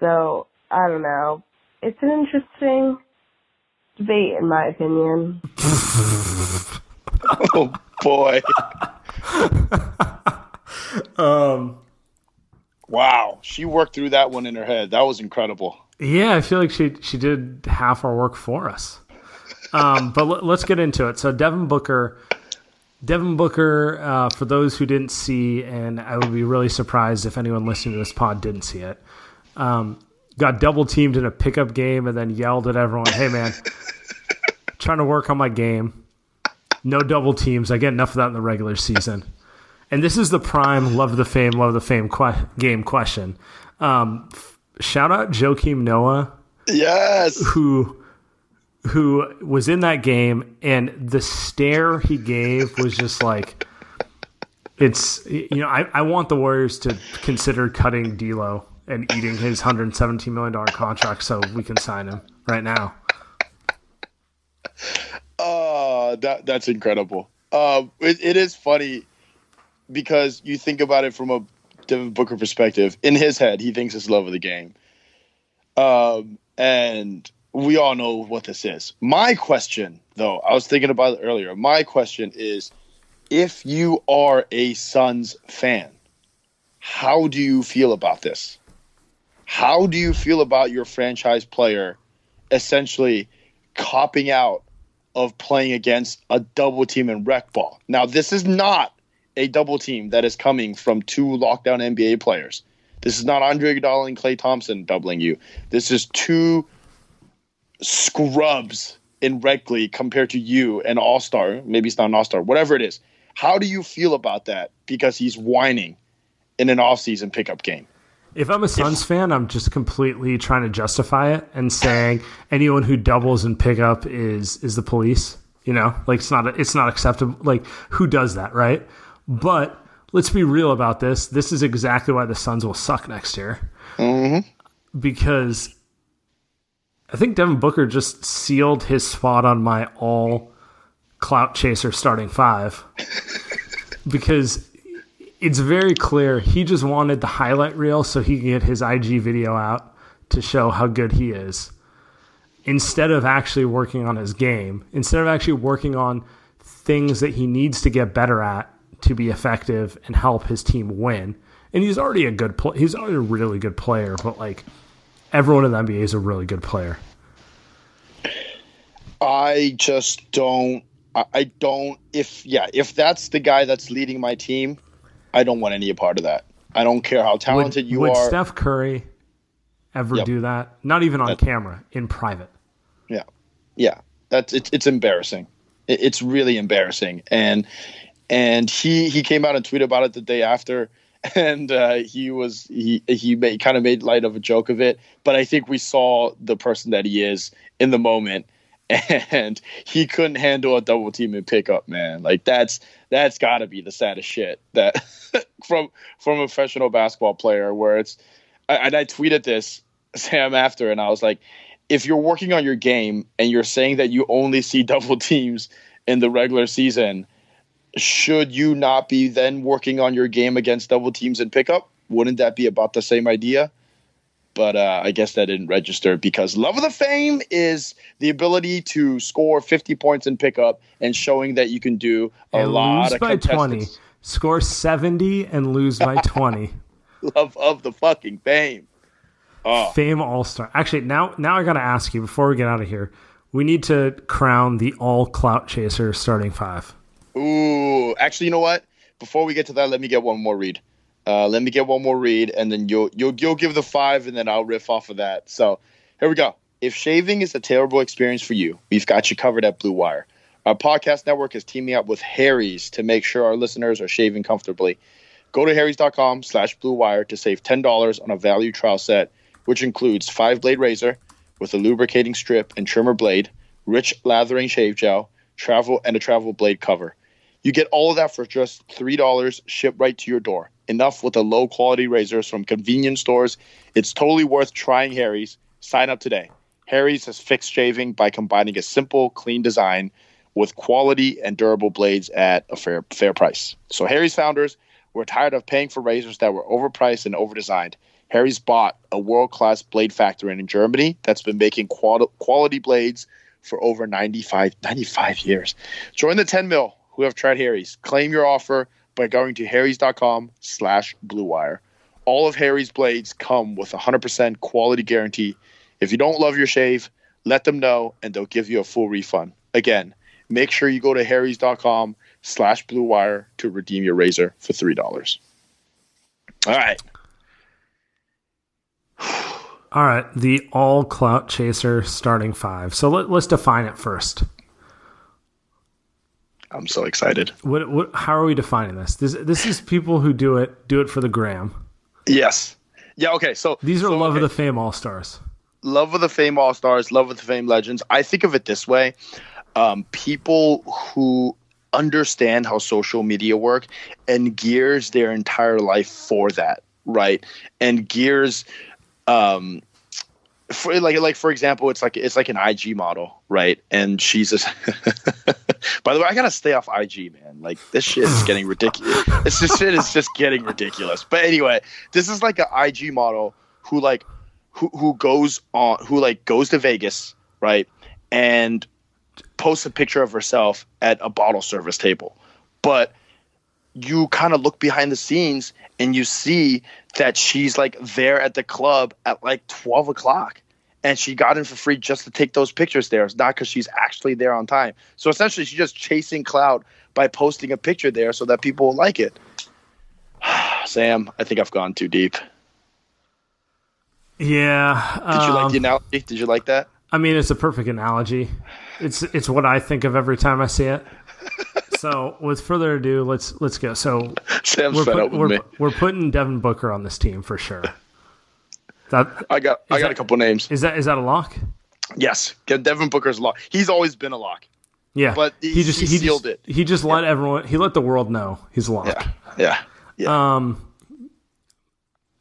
so I don't know. It's an interesting debate, in my opinion. oh boy. um. Wow, she worked through that one in her head. That was incredible. Yeah, I feel like she she did half our work for us. Um, but let, us get into it. So Devin Booker, Devin Booker. Uh, for those who didn't see, and I would be really surprised if anyone listening to this pod didn't see it. Um, got double teamed in a pickup game and then yelled at everyone, "Hey man, trying to work on my game. No double teams. I get enough of that in the regular season." And this is the prime love the fame, love the fame que- game question. Um, f- shout out Joakim Noah. Yes. Who who was in that game and the stare he gave was just like it's you know I, I want the Warriors to consider cutting D'Lo and eating his hundred seventeen million dollar contract so we can sign him right now. Oh, that that's incredible. Uh, it, it is funny because you think about it from a Devin Booker perspective. In his head, he thinks it's love of the game, um, and we all know what this is. My question, though, I was thinking about it earlier. My question is, if you are a Suns fan, how do you feel about this? How do you feel about your franchise player essentially copping out of playing against a double team in rec ball? Now, this is not a double team that is coming from two lockdown NBA players. This is not Andre Iguodala and Klay Thompson doubling you. This is two scrubs in rec league compared to you, an all star. Maybe it's not an all star, whatever it is. How do you feel about that? Because he's whining in an offseason pickup game. If I'm a Suns fan, I'm just completely trying to justify it and saying anyone who doubles in pickup is is the police. You know, like it's not it's not acceptable. Like who does that, right? But let's be real about this. This is exactly why the Suns will suck next year. Mm-hmm. Because I think Devin Booker just sealed his spot on my all clout chaser starting five. because it's very clear he just wanted the highlight reel so he could get his IG video out to show how good he is instead of actually working on his game, instead of actually working on things that he needs to get better at to be effective and help his team win. And he's already a good pl- he's already a really good player, but like everyone in the NBA is a really good player. I just don't I don't if yeah, if that's the guy that's leading my team, I don't want any part of that. I don't care how talented would, you would are. Would Steph Curry ever Yep. do that? Not even on That- camera, in private. Yeah, yeah, that's it's it's embarrassing. It, it's really embarrassing, and and he he came out and tweeted about it the day after, and uh, he was he he made, kind of made light of a joke of it, but I think we saw the person that he is in the moment, and he couldn't handle a double team and pick up, man. Like that's that's got to be the saddest shit that from from a professional basketball player, where it's and I tweeted this Sam after, and I was like, if you're working on your game and you're saying that you only see double teams in the regular season, should you not be then working on your game against double teams in pickup? Wouldn't that be about the same idea? But uh, I guess that didn't register because love of the fame is the ability to score 50 points in pickup and showing that you can do a And lot lose of by 20. Score 70 and lose by 20. Love of the fucking fame. Oh. Fame All Star. Actually, now now I got to ask you before we get out of here. We need to crown the all clout chaser starting five. Ooh, actually, you know what? Before we get to that, let me get one more read. Uh, let me get one more read, and then you'll you'll you'll give the five, and then I'll riff off of that. So here we go. If shaving is a terrible experience for you, we've got you covered at Blue Wire. Our podcast network is teaming up with Harry's to make sure our listeners are shaving comfortably. Go to harrys.com slash blue wire to save $10 on a value trial set, which includes five blade razor with a lubricating strip and trimmer blade, rich lathering shave gel, travel and a travel blade cover. You get all of that for just $3 shipped right to your door. Enough with the low quality razors from convenience stores. It's totally worth trying Harry's. Sign up today. Harry's has fixed shaving by combining a simple, clean design with quality and durable blades at a fair fair price. So Harry's founders were tired of paying for razors that were overpriced and overdesigned. Harry's bought a world-class blade factory in Germany that's been making qual- quality blades for over 95, 95 years. Join the 10 mil who have tried Harry's. Claim your offer by going to harrys.com slash bluewire. All of Harry's blades come with a 100% quality guarantee. If you don't love your shave, let them know and they'll give you a full refund. Again, make sure you go to harrys.com slash bluewire to redeem your razor for $3. All right. All right, the all clout chaser starting five. So let, let's define it first. I'm so excited. What, what? How are we defining this? This this is people who do it do it for the gram. Yes. Yeah, okay. So These are so, love okay. of the fame all stars. love of the fame all stars, love of the fame legends. I think of it this way: um, people who understand how social media work and gears their entire life for that, right? And gears, um, for like like for example, it's like it's like an IG model, right? And she's just. By the way, I gotta stay off IG, man. Like this shit is getting ridiculous. This this shit is just getting ridiculous. But anyway, this is like an IG model who like who who goes on who like goes to Vegas, right? And posts a picture of herself at a bottle service table. But you kind of look behind the scenes and you see that she's like there at the club at like 12 o'clock and she got in for free just to take those pictures there. It's not because she's actually there on time. So essentially, she's just chasing clout by posting a picture there so that people will like it. Sam, I think I've gone too deep. Yeah. Did you like the um, analogy? Did you like that? I mean, it's a perfect analogy. It's it's what I think of every time I see it. so, with further ado, let's let's go. So, Sam's we're, put- we're, we're putting Devin Booker on this team for sure. That I got I got a couple names. is that is that a lock? Yes, Devin Booker's lock. He's always been a lock. Yeah, But he- he sealed just, it. He just let everyone. He let the world know he's a lock. Yeah, yeah, Um,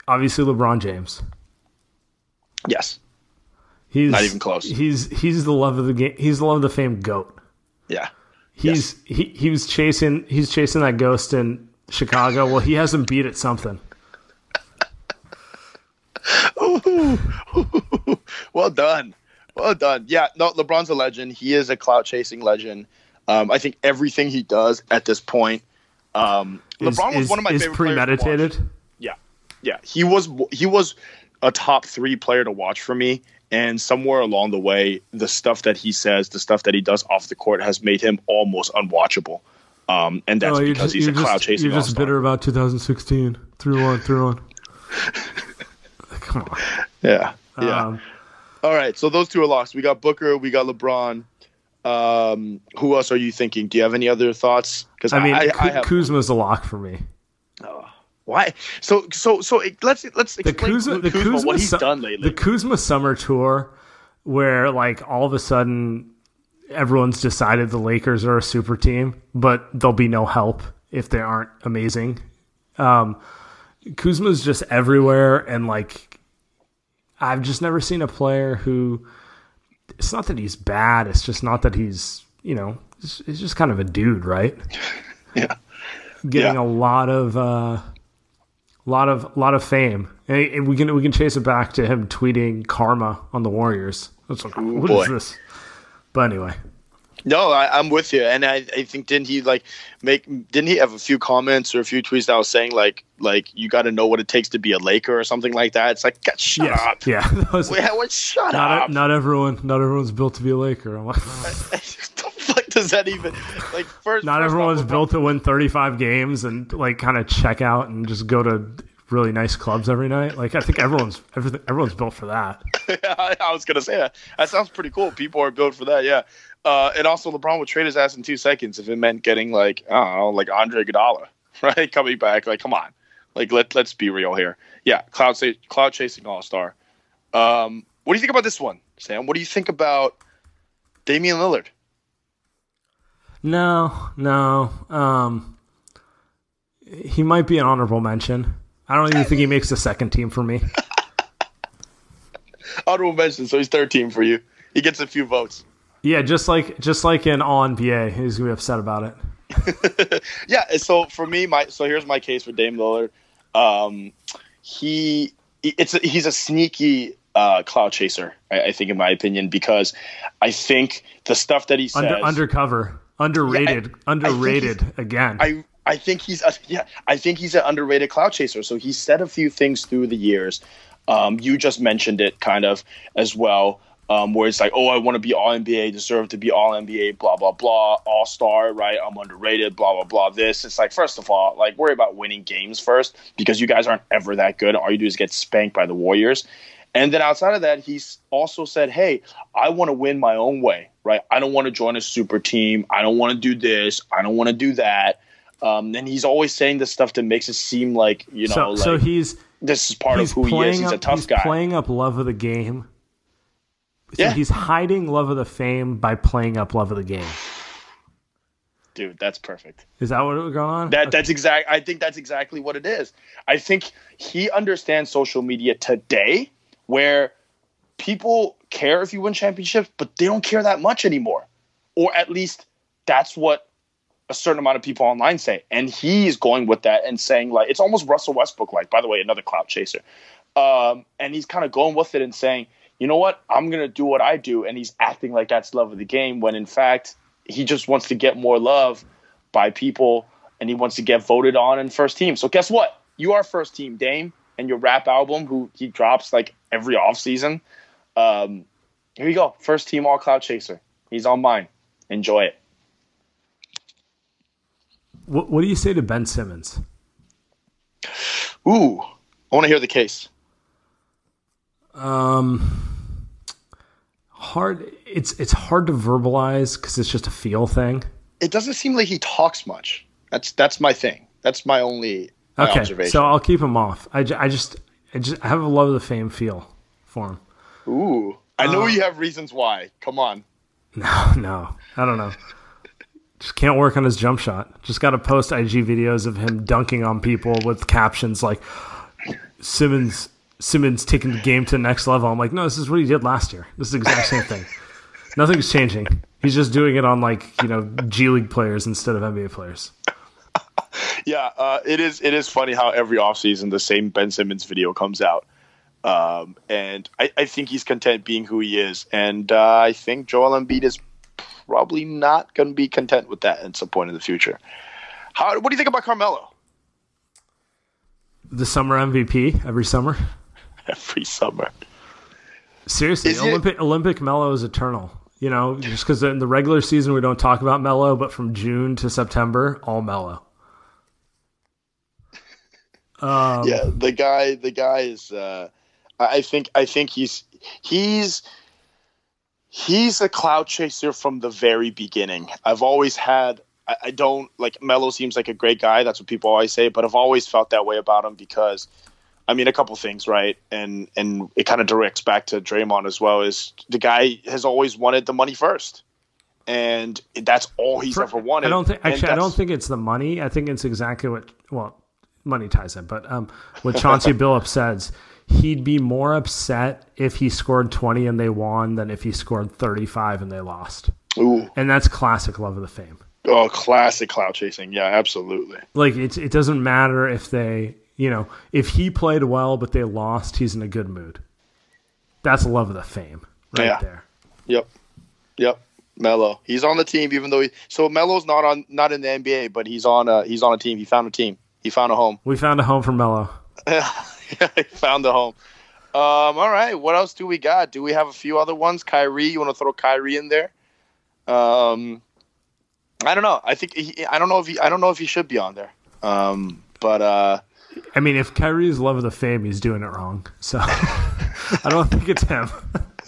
obviously LeBron James. yes, He's Not even close. He's he's the love of the game. He's the love of the fame goat. yeah. He's he he was chasing he's chasing that ghost in Chicago. Well, he hasn't beat it something. well done, well done. Yeah, no, LeBron's a legend. He is a clout chasing legend. Um, I think everything he does at this point. Um, Is, LeBron was is, one of my is favorite players premeditated. Yeah, yeah. He was he was a top three player to watch for me. And somewhere along the way, the stuff that he says, the stuff that he does off the court, has made him almost unwatchable. Um, and that's Oh, you're because just, he's a you're clout chasing. You're just all-star. bitter about 2016. Three one, three one. Come on. Yeah, yeah. Um, All right, so those two are lost. We got Booker, we got LeBron. Um, who else are you thinking? Do you have any other thoughts? Because I mean, I, I, have Kuzma's a lock for me. Oh, why. So so so it- let's let's The explain Kuzma, the Kuzma, Kuzma, what he's su- done lately. The Kuzma summer tour, where like all of a sudden everyone's decided the Lakers are a super team, but there'll be no help if they aren't amazing. Um, Kuzma's just everywhere, and like I've just never seen a player who. It's not that he's bad. It's just not that he's you know. He's, he's just kind of a dude, right? Yeah. Getting Yeah. a lot of. uh lot of lot of fame. And we can we can chase it back to him tweeting karma on the Warriors. That's like, what is boy. this? But anyway, No, I, I'm with you, and I, I think didn't he like make didn't he have a few comments or a few tweets that was saying like like you got to know what it takes to be a Laker or something like that. It's like God, shut yes, up. yeah, was- Wait, what? Shut not up. not everyone not everyone's built to be a Laker. I'm like, What does that even like? First, not first everyone's built to win 35 games and like kind of check out and just go to really nice clubs every night. Like I think everyone's everything everyone's built for that. I I was gonna say that. That sounds pretty cool. People are built for that. Yeah. Uh, and also, LeBron would trade his ass in two seconds if it meant getting like I don't know, like Andre Iguodala, right? Coming back. Like, come on. Like, let let's be real here. Yeah, cloud sa- clout chasing all star. Um, what do you think about this one, Sam? What do you think about Damian Lillard? No, no. Um, he might be an honorable mention. I don't even think he makes the second team for me. Honorable mention, so he's third team for you. He gets a few votes. Yeah, just like just like in All NBA, he's gonna be upset about it. yeah. So for me, my so here's my case for Dame Lillard. Um, he it's a, he's a sneaky uh, clout chaser, I, I think, in my opinion, because I think the stuff that he says Under undercover, underrated, underrated again. I I think he's a, yeah I think he's an underrated clout chaser. So he said a few things through the years. Um, you just mentioned it kind of as well, um, where it's like, oh, I want to be all NBA, deserve to be all NBA, blah blah blah, all star, right? I'm underrated, blah blah blah. This it's like, first of all, like worry about winning games first because you guys aren't ever that good. All you do is get spanked by the Warriors. And then outside of that, he's also said, "Hey, I want to win my own way, right? I don't want to join a super team. I don't want to do this. I don't want to do that." Um, and he's always saying this stuff that makes it seem like you know, so like so he's this is part of who he is. He's a up- tough he's guy. Playing up love of the game. So Yeah. he's hiding love of the fame by playing up love of the game. Dude, that's perfect. Is that what it was going on? That that's exact. I think that's exactly what it is. I think he understands social media today, where people care if you win championships, but they don't care that much anymore, or at least that's what a certain amount of people online say. And he's going with that and saying like it's almost Russell Westbrook like. By the way, another clout chaser, um, and he's kind of going with it and saying, you know what, I'm gonna do what I do, and he's acting like that's love of the game when in fact he just wants to get more love by people and he wants to get voted on in first team. So guess what? You are first team Dame and your rap album who he drops like every offseason. Um here you go. First team all clout chaser. He's on mine. Enjoy it. What, what do you say to Ben Simmons? Ooh. I want to hear the case. Um, hard. It's it's hard to verbalize because it's just a feel thing. It doesn't seem like he talks much. That's that's my thing. That's my only my Okay, observation. so I'll keep him off. I, I just I just I have a love of the fame feel for him. Ooh, I know Uh, you have reasons why. Come on. No, no, I don't know. Just can't work on his jump shot. Just got to post IG videos of him dunking on people with captions like Simmons Simmons taking the game to the next level. I'm like, no, this is what he did last year. This is the exact same thing. Nothing's changing. He's just doing it on like you know G League players instead of NBA players. Yeah, uh, it is. It is funny how every offseason the same Ben Simmons video comes out, um, and I, I think he's content being who he is, and uh, I think Joel Embiid is probably not going to be content with that at some point in the future. How? What do you think about Carmelo? The summer MVP every summer. Every summer. Seriously, Is it- Olympic Olympic Melo is eternal. You know, just because in the regular season we don't talk about Melo, but from June to September, all Melo. Um, yeah, the guy. The guy is. Uh, I think. I think he's. He's. He's a clout chaser from the very beginning. I've always had. I, I don't like Melo. Seems like a great guy. That's what people always say. But I've always felt that way about him because, I mean, a couple things, right? And and it kind of directs back to Draymond as well. Is the guy has always wanted the money first, and that's all he's ever wanted. I don't think actually. I don't think it's the money. I think it's exactly what well, money ties in. But um, what Chauncey Billups says, he'd be more upset if he scored twenty and they won than if he scored thirty five and they lost. Ooh. And that's classic love of the fame. Oh, classic clout chasing. Yeah, absolutely. Like it, it doesn't matter if they, you know, if he played well but they lost, he's in a good mood. That's love of the fame right Yeah. there. Yep. Yep. Melo. He's on the team even though he so Melo's not on not in the NBA, but he's on a he's on a team. He found a team. He found a home. We found a home for Melo. he found a home. Um, all right. What else do we got? Do we have a few other ones? Kyrie, you want to throw Kyrie in there? Um, I don't know. I think he, I don't know if he I don't know if he should be on there. Um, but uh, I mean, if Kyrie's love of the fame, he's doing it wrong. So I don't think it's him.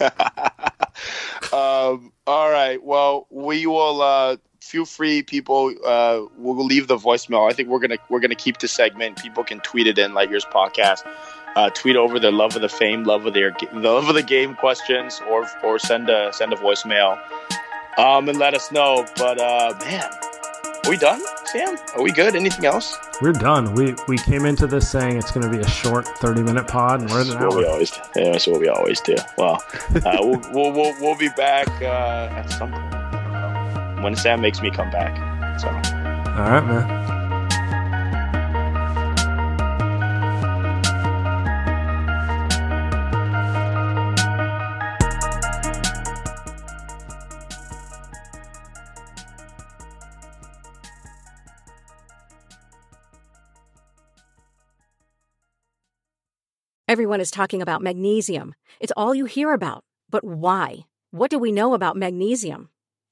um, all right. Well, we will. Uh, feel free, people. Uh, we'll leave the voicemail. I think we're gonna we're gonna keep the segment. People can tweet it in Light Years Podcast. Uh, tweet over their love of the fame, love of their the love of the game questions, or or send a send a voicemail, um, and let us know. But uh, man, are we done, Sam? Are we good? Anything else? We're done. We we came into this saying it's going to be a short thirty minute pod, and we're at an what we hour. always yeah, that's what we always do. Well, uh, we'll, we'll, we'll we'll be back uh, at some point when Sam makes me come back. So. All right, man. Everyone is talking about magnesium. It's all you hear about. But why? What do we know about magnesium?